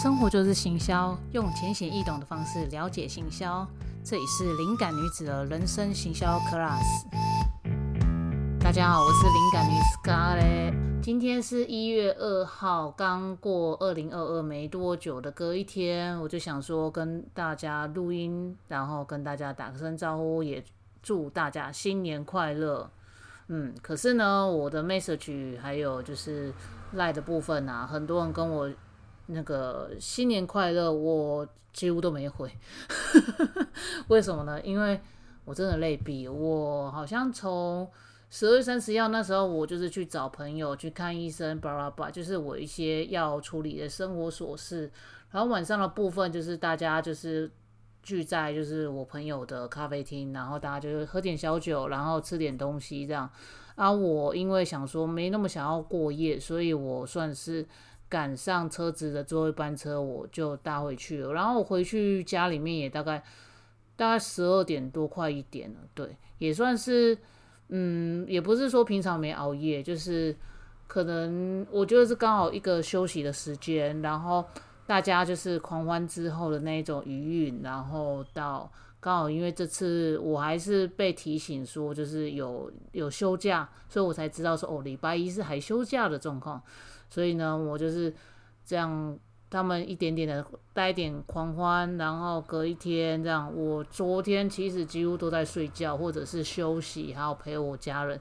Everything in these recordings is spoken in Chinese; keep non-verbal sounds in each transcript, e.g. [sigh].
生活就是行销，用浅显易懂的方式了解行销。这里是灵感女子的人生行销 class。大家好，我是灵感女子 Scarlet。今天是一月二号，刚过二零二二没多久的隔一天，我就想说跟大家录音，然后跟大家打个声招呼，也祝大家新年快乐。嗯，可是呢，我的 message 还有就是赖的部分啊，很多人跟我。那个新年快乐，我几乎都没回，[laughs] 为什么呢？因为我真的累毙，我好像从十二三十号那时候，我就是去找朋友去看医生，巴拉巴，就是我一些要处理的生活琐事。然后晚上的部分就是大家就是聚在就是我朋友的咖啡厅，然后大家就是喝点小酒，然后吃点东西这样。啊，我因为想说没那么想要过夜，所以我算是。赶上车子的最后一班车，我就搭回去了。然后我回去家里面也大概大概十二点多，快一点了。对，也算是，嗯，也不是说平常没熬夜，就是可能我觉得是刚好一个休息的时间。然后大家就是狂欢之后的那一种余韵，然后到刚好因为这次我还是被提醒说就是有有休假，所以我才知道说哦，礼拜一是还休假的状况。所以呢，我就是这样，他们一点点的带点狂欢，然后隔一天这样。我昨天其实几乎都在睡觉，或者是休息，还有陪我家人，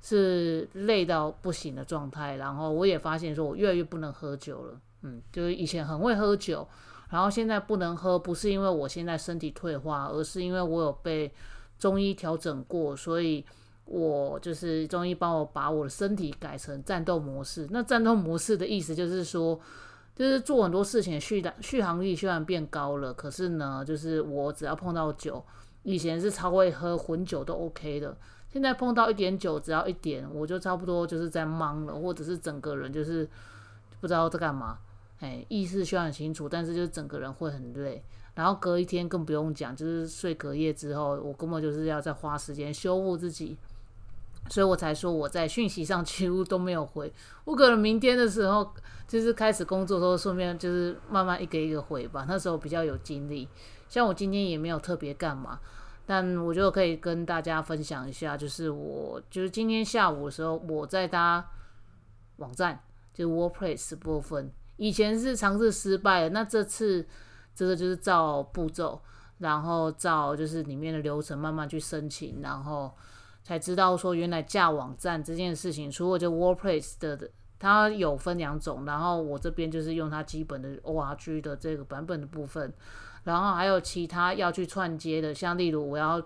是累到不行的状态。然后我也发现说，我越来越不能喝酒了。嗯，就是以前很会喝酒，然后现在不能喝，不是因为我现在身体退化，而是因为我有被中医调整过，所以。我就是中医帮我把我的身体改成战斗模式。那战斗模式的意思就是说，就是做很多事情续的续航力虽然变高了，可是呢，就是我只要碰到酒，以前是超会喝混酒都 OK 的，现在碰到一点酒，只要一点，我就差不多就是在懵了，或者是整个人就是不知道在干嘛。哎，意识虽然很清楚，但是就是整个人会很累。然后隔一天更不用讲，就是睡隔夜之后，我根本就是要再花时间修复自己。所以我才说我在讯息上几乎都没有回，我可能明天的时候就是开始工作的时候，顺便就是慢慢一个一个回吧。那时候比较有精力，像我今天也没有特别干嘛，但我就可以跟大家分享一下，就是我就是今天下午的时候我在搭网站，就是 WordPress 部分，以前是尝试失败了，那这次这个就是照步骤，然后照就是里面的流程慢慢去申请，然后。才知道说原来架网站这件事情，除了就 WordPress 的，它有分两种，然后我这边就是用它基本的 org 的这个版本的部分，然后还有其他要去串接的，像例如我要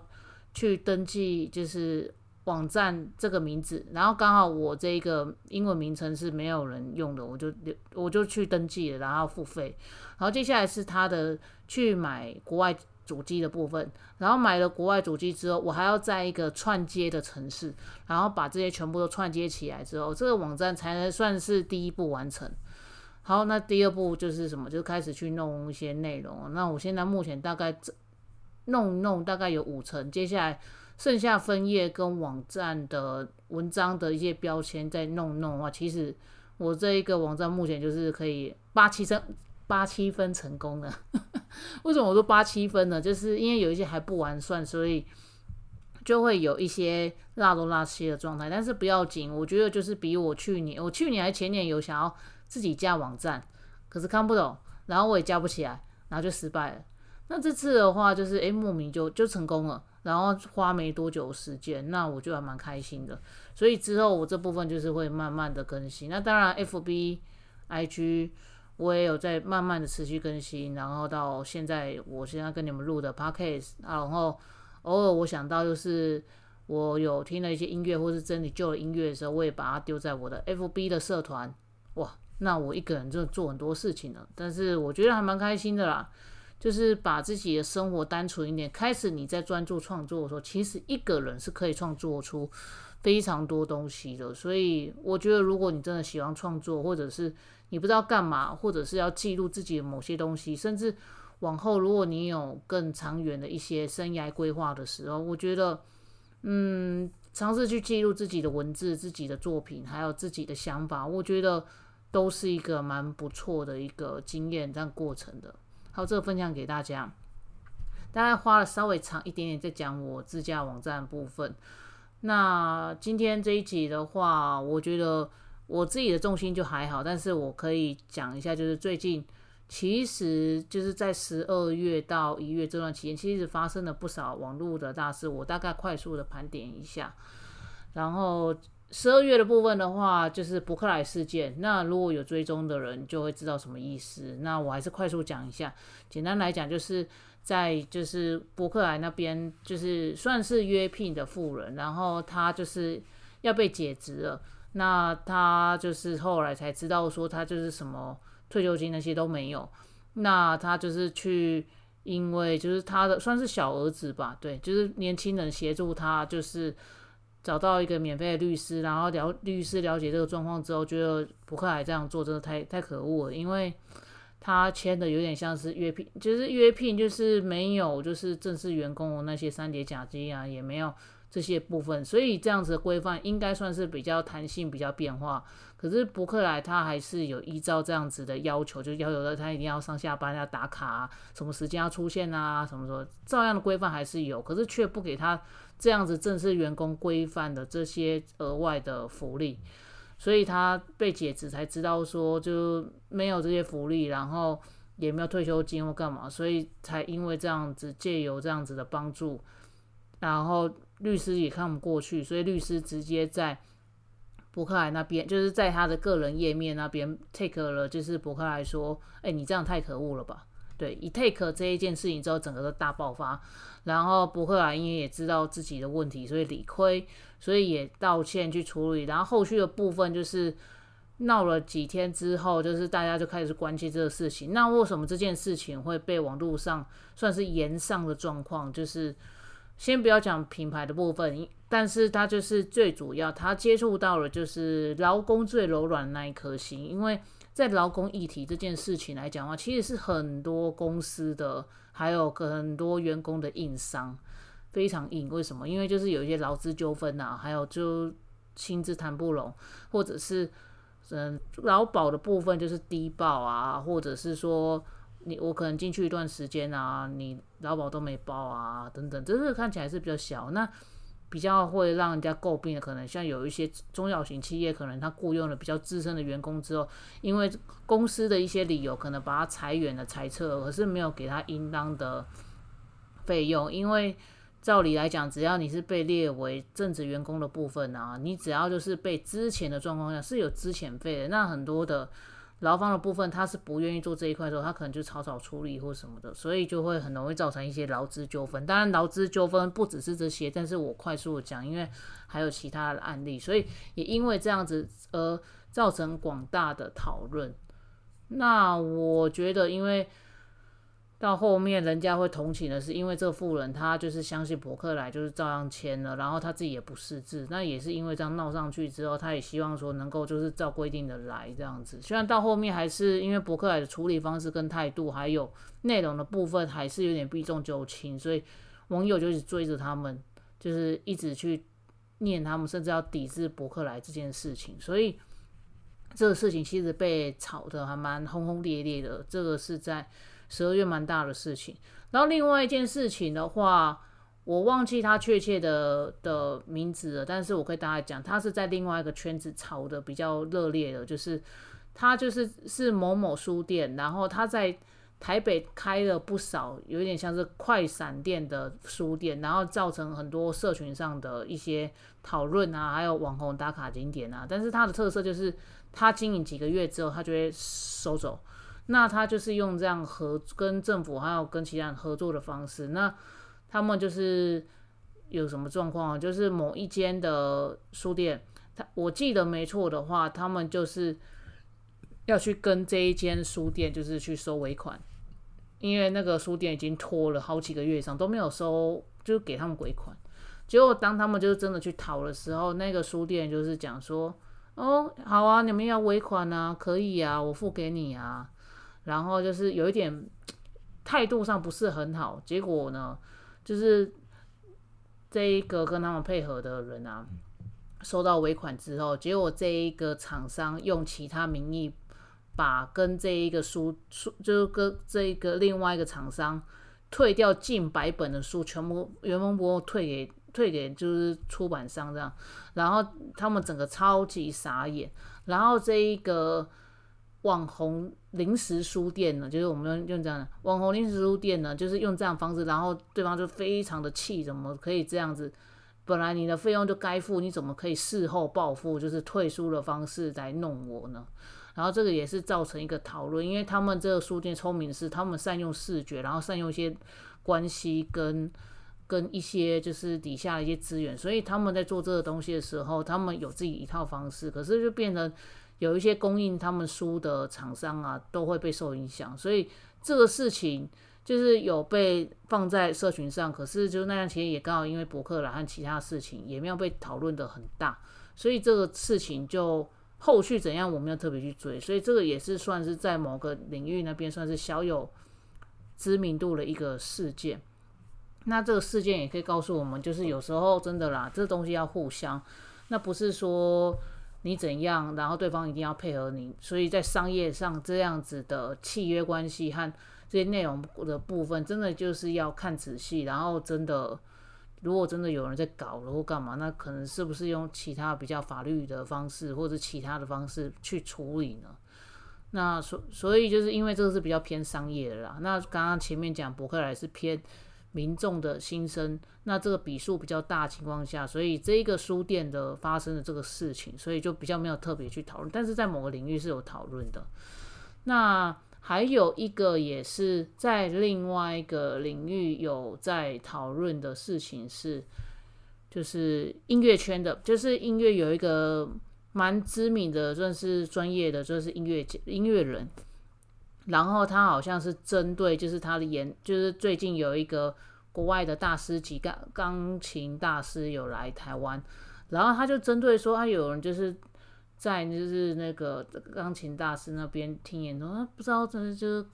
去登记就是网站这个名字，然后刚好我这个英文名称是没有人用的，我就我就去登记了，然后付费，然后接下来是他的去买国外。主机的部分，然后买了国外主机之后，我还要在一个串接的城市，然后把这些全部都串接起来之后，这个网站才能算是第一步完成。好，那第二步就是什么？就开始去弄一些内容。那我现在目前大概弄弄大概有五成，接下来剩下分页跟网站的文章的一些标签再弄弄的话，其实我这一个网站目前就是可以八七成。八七分成功了，[laughs] 为什么我说八七分呢？就是因为有一些还不完算，所以就会有一些拉东拉西的状态。但是不要紧，我觉得就是比我去年，我去年还前年有想要自己加网站，可是看不懂，然后我也加不起来，然后就失败了。那这次的话，就是诶，莫名就就成功了，然后花没多久时间，那我就还蛮开心的。所以之后我这部分就是会慢慢的更新。那当然，FB、IG。我也有在慢慢的持续更新，然后到现在，我现在跟你们录的 podcast，然后偶尔我想到就是我有听了一些音乐或是真理旧的音乐的时候，我也把它丢在我的 FB 的社团。哇，那我一个人就做很多事情了，但是我觉得还蛮开心的啦，就是把自己的生活单纯一点。开始你在专注创作的时候，其实一个人是可以创作出非常多东西的。所以我觉得，如果你真的喜欢创作，或者是你不知道干嘛，或者是要记录自己的某些东西，甚至往后如果你有更长远的一些生涯规划的时候，我觉得，嗯，尝试去记录自己的文字、自己的作品，还有自己的想法，我觉得都是一个蛮不错的一个经验这样过程的。好，这个分享给大家。大概花了稍微长一点点在讲我自家网站部分。那今天这一集的话，我觉得我自己的重心就还好，但是我可以讲一下，就是最近其实就是在十二月到一月这段期间，其实发生了不少网络的大事，我大概快速的盘点一下，然后。十二月的部分的话，就是伯克莱事件。那如果有追踪的人，就会知道什么意思。那我还是快速讲一下。简单来讲，就是在就是伯克莱那边，就是算是约聘的富人，然后他就是要被解职了。那他就是后来才知道说，他就是什么退休金那些都没有。那他就是去，因为就是他的算是小儿子吧，对，就是年轻人协助他，就是。找到一个免费的律师，然后了律师了解这个状况之后，觉得伯克莱这样做真的太太可恶了，因为他签的有点像是约聘，就是约聘，就是没有就是正式员工那些三叠甲基啊，也没有这些部分，所以这样子的规范应该算是比较弹性、比较变化。可是伯克莱他还是有依照这样子的要求，就要求的他一定要上下班要打卡啊，什么时间要出现啊，什么什么，照样的规范还是有，可是却不给他这样子正式员工规范的这些额外的福利，所以他被解职才知道说就没有这些福利，然后也没有退休金或干嘛，所以才因为这样子借由这样子的帮助，然后律师也看不过去，所以律师直接在。伯克莱那边就是在他的个人页面那边 take 了，就是伯克莱说：“哎，你这样太可恶了吧？”对，一 take 这一件事情之后，整个都大爆发。然后伯克莱因为也知道自己的问题，所以理亏，所以也道歉去处理。然后后续的部分就是闹了几天之后，就是大家就开始关心这个事情。那为什么这件事情会被网络上算是延上的状况？就是先不要讲品牌的部分。但是他就是最主要，他接触到了就是劳工最柔软的那一颗心，因为在劳工议题这件事情来讲的话，其实是很多公司的还有很多员工的硬伤，非常硬。为什么？因为就是有一些劳资纠纷呐，还有就薪资谈不拢，或者是嗯劳保的部分就是低报啊，或者是说你我可能进去一段时间啊，你劳保都没报啊，等等，这个看起来是比较小那。比较会让人家诟病的，可能像有一些中小型企业，可能他雇佣了比较资深的员工之后，因为公司的一些理由，可能把他裁员了、裁撤了，可是没有给他应当的费用。因为照理来讲，只要你是被列为正职员工的部分啊，你只要就是被之前的状况下是有资遣费的，那很多的。劳方的部分，他是不愿意做这一块的时候，他可能就草草处理或什么的，所以就会很容易造成一些劳资纠纷。当然，劳资纠纷不只是这些，但是我快速的讲，因为还有其他的案例，所以也因为这样子而造成广大的讨论。那我觉得，因为。到后面，人家会同情的是，因为这个富人他就是相信伯克莱，就是照样签了，然后他自己也不识字，那也是因为这样闹上去之后，他也希望说能够就是照规定的来这样子。虽然到后面还是因为伯克莱的处理方式跟态度，还有内容的部分还是有点避重就轻，所以网友就一直追着他们，就是一直去念他们，甚至要抵制伯克莱这件事情。所以这个事情其实被炒的还蛮轰轰烈烈的。这个是在。十二月蛮大的事情，然后另外一件事情的话，我忘记他确切的的名字了，但是我可以大家讲，他是在另外一个圈子炒的比较热烈的，就是他就是是某某书店，然后他在台北开了不少，有点像是快闪店的书店，然后造成很多社群上的一些讨论啊，还有网红打卡景点啊，但是他的特色就是他经营几个月之后，他就会收走。那他就是用这样合跟政府还有跟其他人合作的方式，那他们就是有什么状况啊？就是某一间的书店，他我记得没错的话，他们就是要去跟这一间书店就是去收尾款，因为那个书店已经拖了好几个月以上都没有收，就给他们尾款。结果当他们就是真的去讨的时候，那个书店就是讲说：“哦，好啊，你们要尾款啊，可以啊，我付给你啊。”然后就是有一点态度上不是很好，结果呢，就是这一个跟他们配合的人啊，收到尾款之后，结果这一个厂商用其他名义把跟这一个书书，就是跟这一个另外一个厂商退掉近百本的书，全部原封不动退给退给就是出版商这样，然后他们整个超级傻眼，然后这一个网红零食书店呢，就是我们用这样的网红零食书店呢，就是用这样方式，然后对方就非常的气，怎么可以这样子？本来你的费用就该付，你怎么可以事后报复，就是退书的方式来弄我呢？然后这个也是造成一个讨论，因为他们这个书店聪明的是，他们善用视觉，然后善用一些关系跟跟一些就是底下的一些资源，所以他们在做这个东西的时候，他们有自己一套方式，可是就变成有一些供应他们书的厂商啊，都会被受影响，所以这个事情就是有被放在社群上，可是就那样其实也刚好因为博客来和其他事情也没有被讨论的很大，所以这个事情就。后续怎样，我们要特别去追，所以这个也是算是在某个领域那边算是小有知名度的一个事件。那这个事件也可以告诉我们，就是有时候真的啦，这东西要互相，那不是说你怎样，然后对方一定要配合你。所以在商业上这样子的契约关系和这些内容的部分，真的就是要看仔细，然后真的。如果真的有人在搞了或干嘛，那可能是不是用其他比较法律的方式或者其他的方式去处理呢？那所所以就是因为这个是比较偏商业的啦。那刚刚前面讲博客来是偏民众的心声，那这个笔数比较大情况下，所以这一个书店的发生的这个事情，所以就比较没有特别去讨论，但是在某个领域是有讨论的。那。还有一个也是在另外一个领域有在讨论的事情是，就是音乐圈的，就是音乐有一个蛮知名的，算是专业的，就是音乐音乐人。然后他好像是针对，就是他的演，就是最近有一个国外的大师级钢钢琴大师有来台湾，然后他就针对说，他有人就是。在就是那个钢琴大师那边听演奏，他不知道真的就是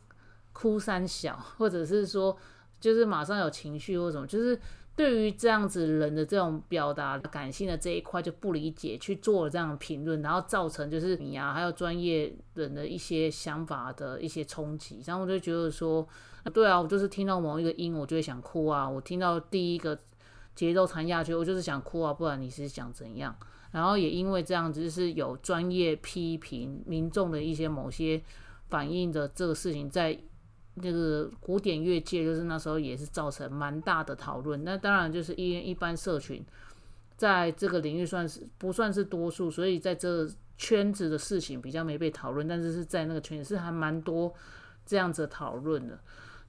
哭三小，或者是说就是马上有情绪或什么，就是对于这样子人的这种表达感性的这一块就不理解，去做了这样的评论，然后造成就是你啊还有专业人的一些想法的一些冲击，然后我就觉得说，对啊，我就是听到某一个音，我就会想哭啊，我听到第一个节奏弹下去，我就是想哭啊，不然你是想怎样？然后也因为这样子，就是有专业批评民众的一些某些反映的这个事情，在那个古典乐界，就是那时候也是造成蛮大的讨论。那当然就是一一般社群在这个领域算是不算是多数，所以在这圈子的事情比较没被讨论，但是是在那个圈子是还蛮多这样子讨论的。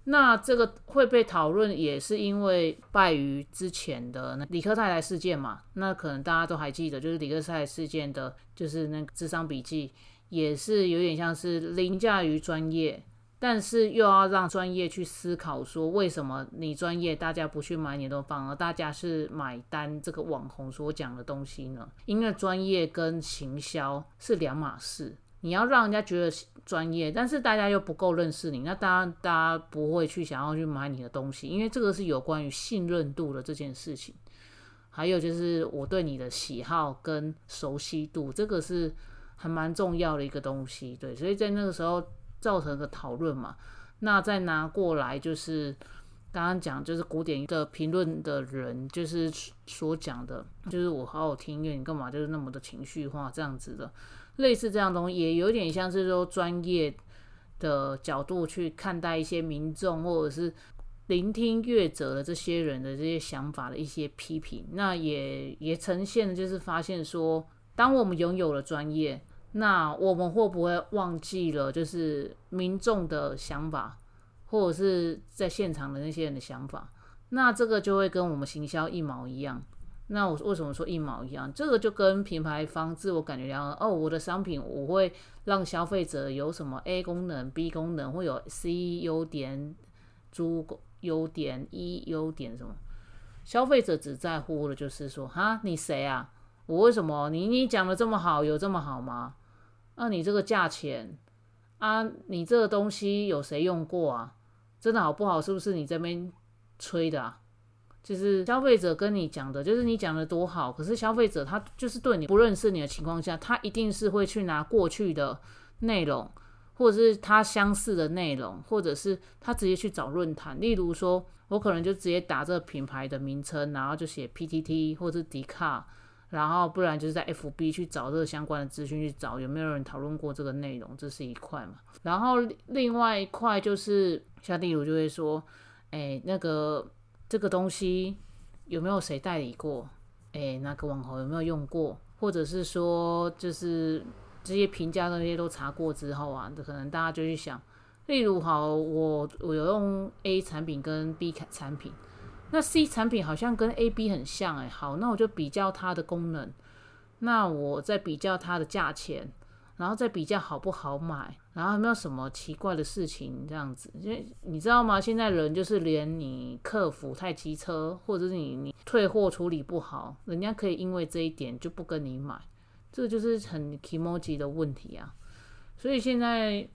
那这个会被讨论，也是因为败于之前的那李克太太事件嘛。那可能大家都还记得，就是李克太太事件的，就是那个智商笔记，也是有点像是凌驾于专业，但是又要让专业去思考说，为什么你专业大家不去买你的，反而大家是买单这个网红所讲的东西呢？因为专业跟行销是两码事。你要让人家觉得专业，但是大家又不够认识你，那当然大家不会去想要去买你的东西，因为这个是有关于信任度的这件事情。还有就是我对你的喜好跟熟悉度，这个是还蛮重要的一个东西。对，所以在那个时候造成个讨论嘛。那再拿过来就是刚刚讲，就是古典的评论的人，就是所讲的，就是我好好听音乐，你干嘛就是那么的情绪化这样子的。类似这样东西，也有点像是说专业的角度去看待一些民众或者是聆听乐者的这些人的这些想法的一些批评。那也也呈现的就是发现说，当我们拥有了专业，那我们会不会忘记了就是民众的想法，或者是在现场的那些人的想法？那这个就会跟我们行销一毛一样。那我为什么说一毛一样？这个就跟品牌方自我感觉良好哦，我的商品我会让消费者有什么 A 功能、B 功能，会有 C 优点、猪优点、E 优点什么？消费者只在乎的就是说，哈，你谁啊？我为什么你你讲的这么好，有这么好吗？那你这个价钱啊，你这个东西有谁用过啊？真的好不好？是不是你这边吹的啊？就是消费者跟你讲的，就是你讲的多好，可是消费者他就是对你不认识你的情况下，他一定是会去拿过去的内容，或者是他相似的内容，或者是他直接去找论坛，例如说，我可能就直接打这个品牌的名称，然后就写 PTT 或者迪卡，然后不然就是在 FB 去找这个相关的资讯，去找有没有人讨论过这个内容，这是一块嘛。然后另外一块就是像例如就会说，哎，那个这个东西有没有谁代理过？哎，那个网红有没有用过？或者是说，就是这些评价那些都查过之后啊，可能大家就去想，例如好，我我有用 A 产品跟 B 产品，那 C 产品好像跟 A、B 很像哎，好，那我就比较它的功能，那我再比较它的价钱。然后再比较好不好买，然后有没有什么奇怪的事情这样子？因为你知道吗？现在人就是连你客服太机车，或者是你你退货处理不好，人家可以因为这一点就不跟你买，这就是很 emoji 的问题啊。所以现在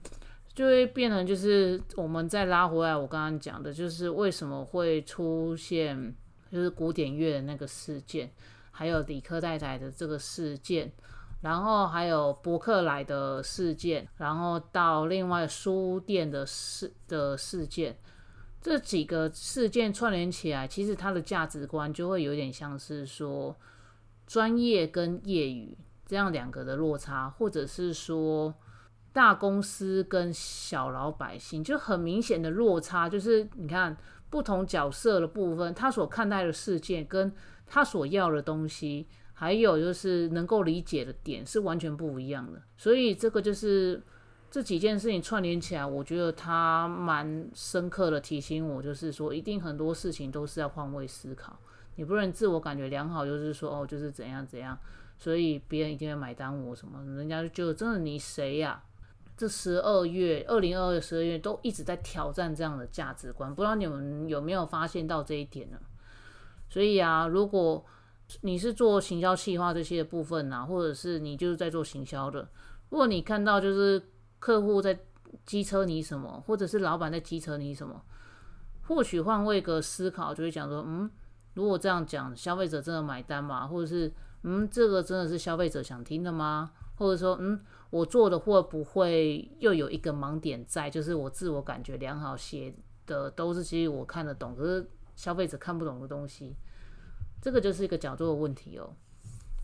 就会变成就是我们再拉回来，我刚刚讲的就是为什么会出现就是古典乐的那个事件，还有李克太太的这个事件。然后还有博客来的事件，然后到另外书店的事的事件，这几个事件串联起来，其实它的价值观就会有点像是说专业跟业余这样两个的落差，或者是说大公司跟小老百姓就很明显的落差，就是你看不同角色的部分，他所看待的事件跟他所要的东西。还有就是能够理解的点是完全不一样的，所以这个就是这几件事情串联起来，我觉得他蛮深刻的提醒我，就是说一定很多事情都是要换位思考，你不能自我感觉良好，就是说哦就是怎样怎样，所以别人一定会买单我什么，人家就真的你谁呀？这十二月二零二二十二月都一直在挑战这样的价值观，不知道你们有没有发现到这一点呢？所以啊，如果你是做行销企划这些部分呐，或者是你就是在做行销的。如果你看到就是客户在机车你什么，或者是老板在机车你什么，或许换位个思考，就会讲说，嗯，如果这样讲，消费者真的买单吗？或者是，嗯，这个真的是消费者想听的吗？或者说，嗯，我做的会不会又有一个盲点在，就是我自我感觉良好写的都是其实我看得懂，可是消费者看不懂的东西。这个就是一个角度的问题哦。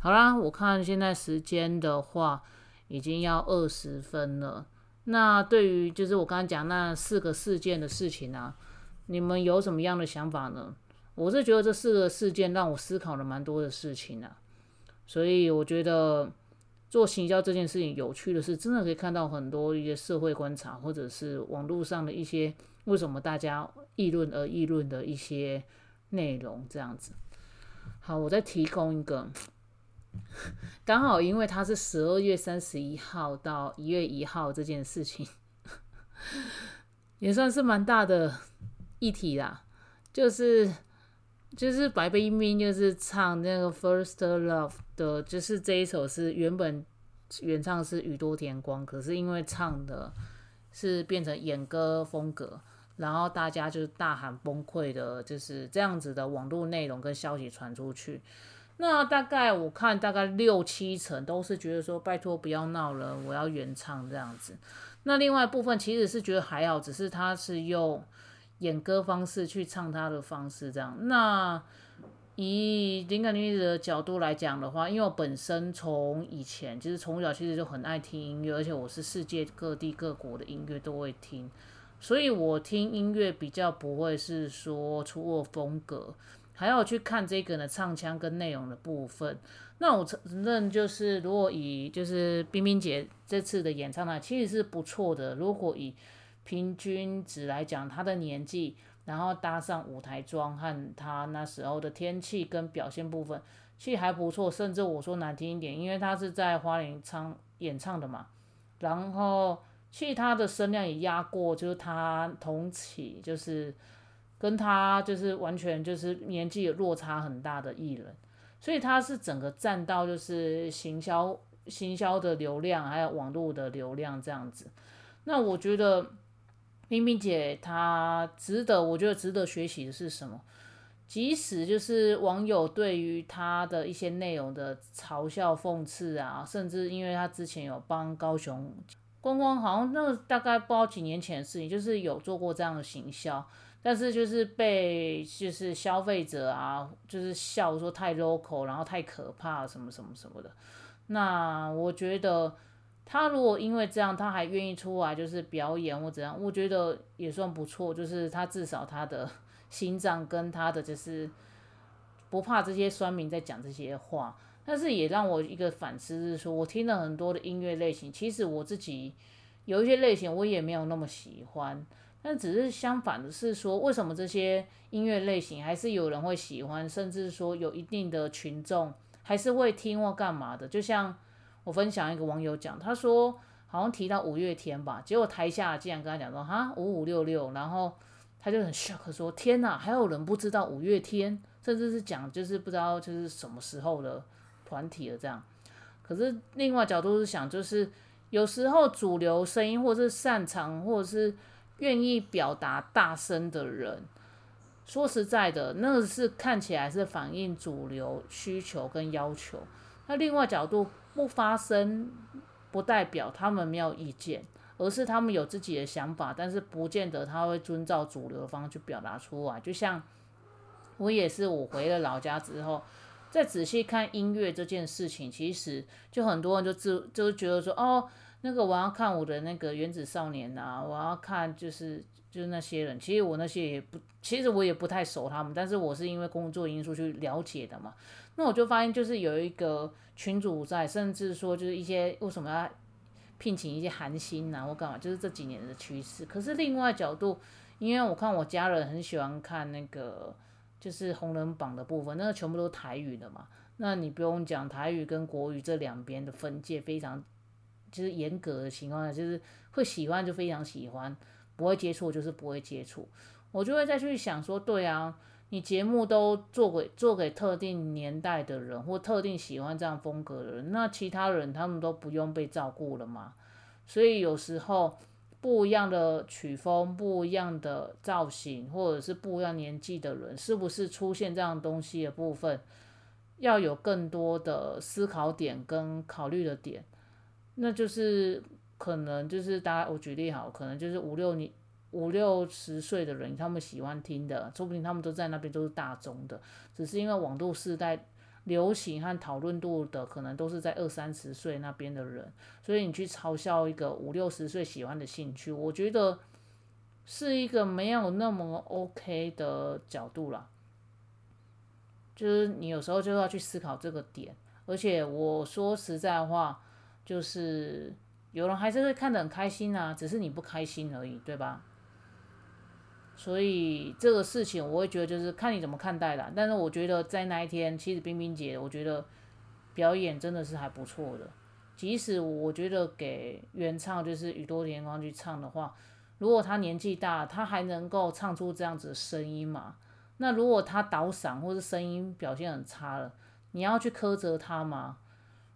好啦，我看现在时间的话，已经要二十分了。那对于就是我刚刚讲那四个事件的事情啊，你们有什么样的想法呢？我是觉得这四个事件让我思考了蛮多的事情啊。所以我觉得做行销这件事情有趣的是，真的可以看到很多一些社会观察，或者是网络上的一些为什么大家议论而议论的一些内容，这样子。好，我再提供一个，刚好因为它是十二月三十一号到一月一号这件事情，[laughs] 也算是蛮大的议题啦。就是就是白冰冰就是唱那个 First Love 的，就是这一首是原本原唱是宇多田光，可是因为唱的是变成演歌风格。然后大家就是大喊崩溃的，就是这样子的网络内容跟消息传出去。那大概我看大概六七成都是觉得说拜托不要闹了，我要原唱这样子。那另外部分其实是觉得还好，只是他是用演歌方式去唱他的方式这样。那以灵感女子的角度来讲的话，因为我本身从以前就是从小其实就很爱听音乐，而且我是世界各地各国的音乐都会听。所以我听音乐比较不会是说出我风格，还要去看这个呢唱腔跟内容的部分。那我承认就是如果以就是冰冰姐这次的演唱呢，其实是不错的。如果以平均值来讲，他的年纪，然后搭上舞台妆和他那时候的天气跟表现部分，其实还不错。甚至我说难听一点，因为他是在花莲唱演唱的嘛，然后。其实他的声量也压过，就是他同期，就是跟他就是完全就是年纪有落差很大的艺人，所以他是整个占到就是行销行销的流量，还有网络的流量这样子。那我觉得冰冰姐她值得，我觉得值得学习的是什么？即使就是网友对于她的一些内容的嘲笑、讽刺啊，甚至因为她之前有帮高雄。光光好像那大概不知道几年前的事情，就是有做过这样的行销，但是就是被就是消费者啊，就是笑说太 local，然后太可怕什么什么什么的。那我觉得他如果因为这样他还愿意出来就是表演或怎样，我觉得也算不错，就是他至少他的 [laughs] 心脏跟他的就是不怕这些酸民在讲这些话。但是也让我一个反思是说，我听了很多的音乐类型，其实我自己有一些类型我也没有那么喜欢，但只是相反的是说，为什么这些音乐类型还是有人会喜欢，甚至说有一定的群众还是会听或干嘛的？就像我分享一个网友讲，他说好像提到五月天吧，结果台下竟然跟他讲说哈五五六六，然后他就很 shock 说天哪，还有人不知道五月天，甚至是讲就是不知道就是什么时候的。团体的这样，可是另外角度是想，就是有时候主流声音，或者是擅长，或者是愿意表达大声的人，说实在的，那个是看起来是反映主流需求跟要求。那另外角度不发声，不代表他们没有意见，而是他们有自己的想法，但是不见得他会遵照主流方去表达出来。就像我也是，我回了老家之后。再仔细看音乐这件事情，其实就很多人就自就觉得说，哦，那个我要看我的那个原子少年呐，我要看就是就是那些人，其实我那些也不，其实我也不太熟他们，但是我是因为工作因素去了解的嘛。那我就发现就是有一个群主在，甚至说就是一些为什么要聘请一些韩星呐或干嘛，就是这几年的趋势。可是另外角度，因为我看我家人很喜欢看那个。就是红人榜的部分，那个全部都是台语的嘛。那你不用讲台语跟国语这两边的分界非常，就是严格的情况下，就是会喜欢就非常喜欢，不会接触就是不会接触。我就会再去想说，对啊，你节目都做给做给特定年代的人或特定喜欢这样风格的人，那其他人他们都不用被照顾了吗？所以有时候。不一样的曲风，不一样的造型，或者是不一样年纪的人，是不是出现这样东西的部分，要有更多的思考点跟考虑的点，那就是可能就是大家我举例好，可能就是五六年五六十岁的人，他们喜欢听的，说不定他们都在那边都是大众的，只是因为网络时代。流行和讨论度的可能都是在二三十岁那边的人，所以你去嘲笑一个五六十岁喜欢的兴趣，我觉得是一个没有那么 OK 的角度啦。就是你有时候就要去思考这个点，而且我说实在话，就是有人还是会看得很开心啊，只是你不开心而已，对吧？所以这个事情，我会觉得就是看你怎么看待啦。但是我觉得在那一天，其实冰冰姐，我觉得表演真的是还不错的。即使我觉得给原唱就是宇多田光去唱的话，如果他年纪大，他还能够唱出这样子的声音嘛？那如果他倒嗓或者声音表现很差了，你要去苛责他吗？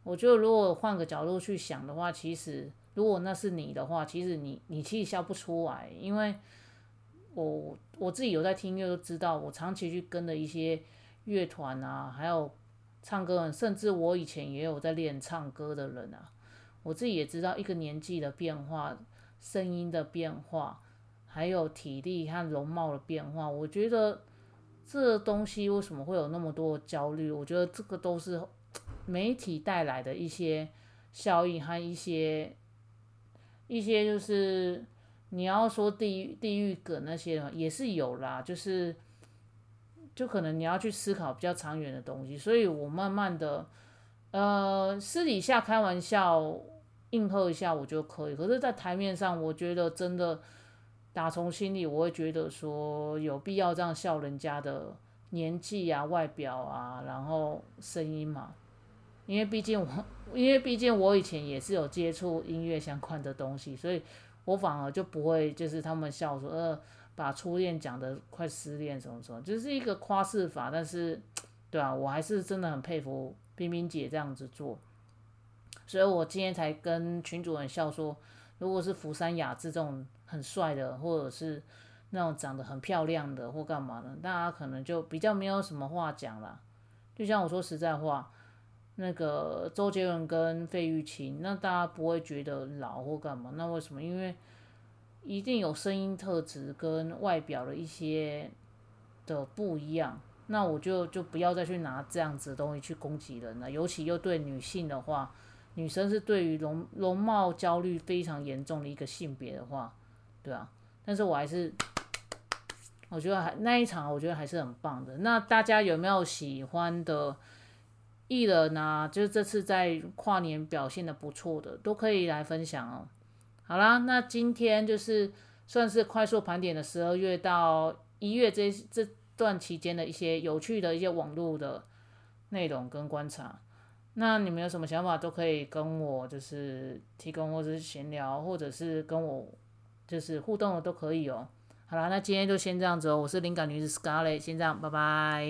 我觉得如果换个角度去想的话，其实如果那是你的话，其实你你其实笑不出来，因为。我我自己有在听音乐，都知道我长期去跟的一些乐团啊，还有唱歌人，甚至我以前也有在练唱歌的人啊，我自己也知道一个年纪的变化，声音的变化，还有体力和容貌的变化。我觉得这东西为什么会有那么多焦虑？我觉得这个都是 [tsk] 媒体带来的一些效应和一些一些就是。你要说地狱地狱梗那些也是有啦，就是就可能你要去思考比较长远的东西，所以我慢慢的，呃，私底下开玩笑应和一下我就可以，可是，在台面上，我觉得真的打从心里我会觉得说有必要这样笑人家的年纪啊、外表啊，然后声音嘛，因为毕竟我，因为毕竟我以前也是有接触音乐相关的东西，所以。我反而就不会，就是他们笑说，呃，把初恋讲的快失恋什么什么，就是一个夸饰法。但是，对啊，我还是真的很佩服冰冰姐这样子做。所以我今天才跟群主人笑说，如果是福山雅治这种很帅的，或者是那种长得很漂亮的，或干嘛的，大家可能就比较没有什么话讲了。就像我说实在话，那个周杰伦跟费玉清，那大家不会觉得老或干嘛？那为什么？因为一定有声音特质跟外表的一些的不一样。那我就就不要再去拿这样子的东西去攻击人了。尤其又对女性的话，女生是对于容容貌焦虑非常严重的一个性别的话，对啊。但是我还是，我觉得还那一场，我觉得还是很棒的。那大家有没有喜欢的艺人啊？就是这次在跨年表现的不错的，都可以来分享哦。好啦，那今天就是算是快速盘点的十二月到一月这这。段期间的一些有趣的一些网络的内容跟观察，那你们有什么想法都可以跟我就是提供，或者是闲聊，或者是跟我就是互动的都可以哦。好啦，那今天就先这样子哦，我是灵感女子 Scarlet，先这样，拜拜。